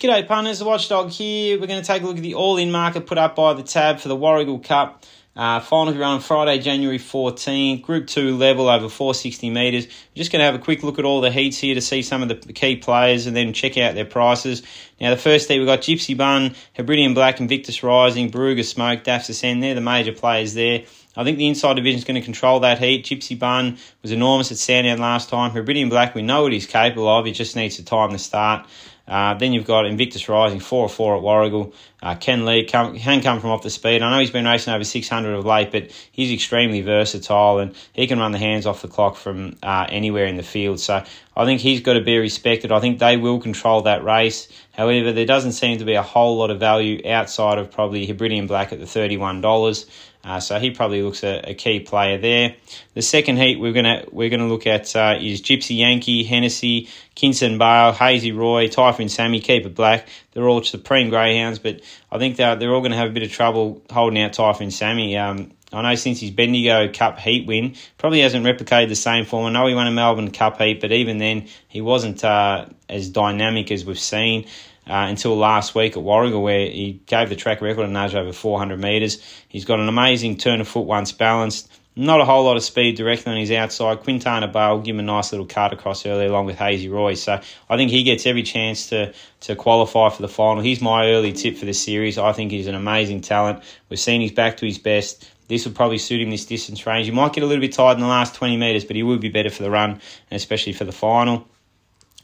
G'day punters, the Watchdog here. We're going to take a look at the all-in market put up by the tab for the Warragul Cup. Uh, final run on Friday, January 14th. Group 2 level over 460 metres. Just going to have a quick look at all the heats here to see some of the key players and then check out their prices. Now, the first heat, we've got Gypsy Bun, Hebridean Black, Invictus Rising, Barooga Smoke, Daffs Ascend. They're the major players there. I think the inside division is going to control that heat. Gypsy Bun was enormous at Sandown last time. Hebridean Black, we know what he's capable of. He just needs the time to start. Uh, then you've got Invictus Rising, 4 4 at Warragul. Uh, Ken Lee come, can come from off the speed. I know he's been racing over 600 of late, but he's extremely versatile and he can run the hands off the clock from uh, anywhere in the field. So I think he's got to be respected. I think they will control that race. However, there doesn't seem to be a whole lot of value outside of probably Hebridean Black at the $31. Uh, so he probably looks a, a, key player there. The second heat we're gonna we're gonna look at uh, is Gypsy Yankee, Hennessy, Kinson Bale, Hazy Roy, Typhoon Sammy, Keeper Black. They're all supreme greyhounds, but I think they're they're all going to have a bit of trouble holding out Typhoon Sammy. Um, I know since his Bendigo Cup heat win, probably hasn't replicated the same form. I know he won a Melbourne Cup heat, but even then, he wasn't uh, as dynamic as we've seen uh, until last week at Warragul, where he gave the track record a nudge over 400 metres. He's got an amazing turn of foot once balanced. Not a whole lot of speed directly on his outside. Quintana Bale give him a nice little cut across early along with Hazy Roy. So I think he gets every chance to, to qualify for the final. He's my early tip for the series. I think he's an amazing talent. We've seen he's back to his best. This would probably suit him this distance range. He might get a little bit tired in the last 20 metres, but he would be better for the run, and especially for the final.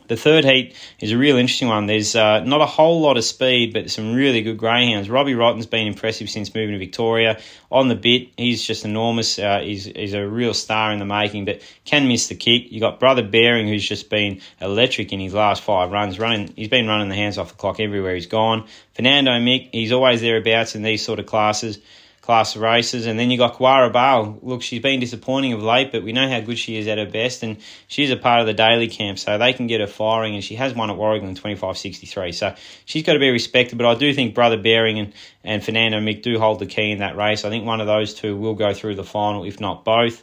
The third heat is a real interesting one. There's uh, not a whole lot of speed, but some really good greyhounds. Robbie Rotten's been impressive since moving to Victoria. On the bit, he's just enormous. Uh, he's, he's a real star in the making, but can miss the kick. You got Brother Bearing, who's just been electric in his last five runs. Running, he's been running the hands off the clock everywhere he's gone. Fernando Mick, he's always thereabouts in these sort of classes class of races. And then you got Kwara Bale. Look, she's been disappointing of late, but we know how good she is at her best, and she's a part of the Dailly camp, so they can get her firing. And she has won at Warragul in 25.63, so she's got to be respected. But I do think Brother Bearing and, and Fernando Mick do hold the key in that race. I think one of those two will go through the final, if not both.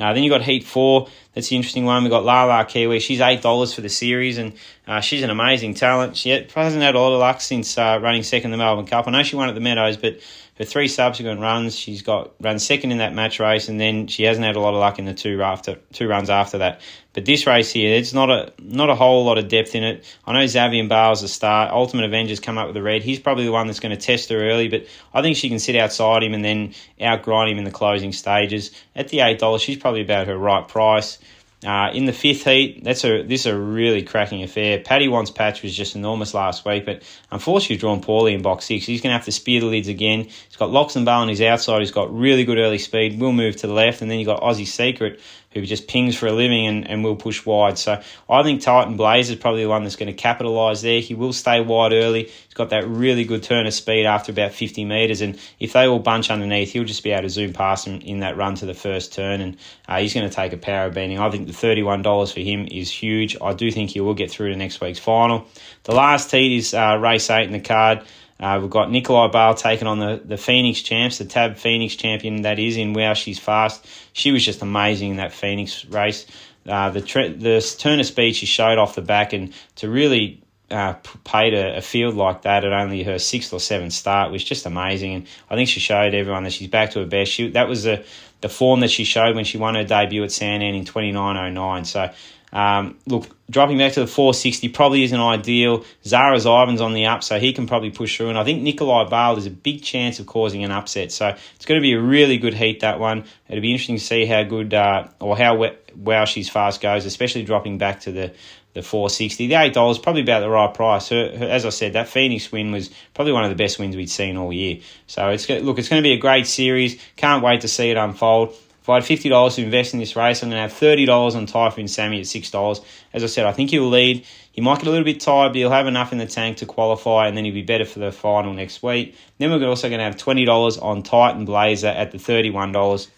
Uh, then you got Heat Four. That's the interesting one. We've got Lala Kiwi. She's eight dollars for the series, and uh, she's an amazing talent. She hasn't had a lot of luck since uh, running second in the Melbourne Cup. I know she won at the Meadows, but her three subsequent runs, she's got run second in that match race, and then she hasn't had a lot of luck in the two after two runs after that. But this race here, it's not a not a whole lot of depth in it. I know Xavier and Bale's a start. Ultimate Avengers come up with the red. He's probably the one that's going to test her early, but I think she can sit outside him and then outgrind him in the closing stages. At the eight dollars, she's probably about her right price. Uh, in the fifth heat, that's a this is a really cracking affair. Paddy Wants Patch was just enormous last week, but unfortunately drawn poorly in box six. He's going to have to spear the lids again. He's got Locks and Bale on his outside. He's got really good early speed. Will move to the left, and then you have got Aussie Secret, who just pings for a living and, and will push wide. So I think Titan Blaze is probably the one that's going to capitalise there. He will stay wide early. He's got that really good turn of speed after about 50 metres, and if they all bunch underneath, he'll just be able to zoom past them in that run to the first turn, and uh, he's going to take a power beating. I think the $31 for him is huge. I do think he will get through to next week's final. The last heat is uh, race 8 in the card. Uh, we've got Nikolai Bale taking on the, the Phoenix champs, the Tab Phoenix champion that is in Wow She's Fast. She was just amazing in that Phoenix race. Uh, the the turn of speed she showed off the back and to really uh, paid a, a, field like that at only her sixth or seventh start was just amazing. And I think she showed everyone that she's back to her best. She, that was the, the form that she showed when she won her debut at Sandown in 29.09. So um, look, dropping back to the 460 probably isn't ideal. Zara's Ivan's on the up, so he can probably push through. And I think Nikolai Bale is a big chance of causing an upset. So it's going to be a really good heat, that one. It'll be interesting to see how good uh, or how Wow She's Fast goes, especially dropping back to the, the 460. The $8 probably about the right price. Her, her, as I said, that Phoenix win was probably one of the best wins we'd seen all year. So it's look, it's going to be a great series. Can't wait to see it unfold. If I had fifty dollars to invest in this race, I'm going to have thirty dollars on Typhoon Sammy at six dollars. As I said, I think he'll lead. He might get a little bit tired, but he'll have enough in the tank to qualify, and then he'll be better for the final next week. Then we're also going to have twenty dollars on Titan Blazer at the thirty-one dollars.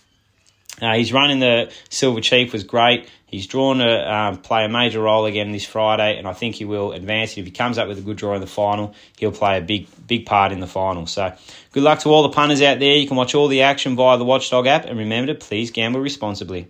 Uh, his run in the Silver Chief was great. He's drawn to um, play a major role again this Friday, and I think he will advance. If he comes up with a good draw in the final, he'll play a big, big part in the final. So, good luck to all the punters out there. You can watch all the action via the Watchdog app, and remember to please gamble responsibly.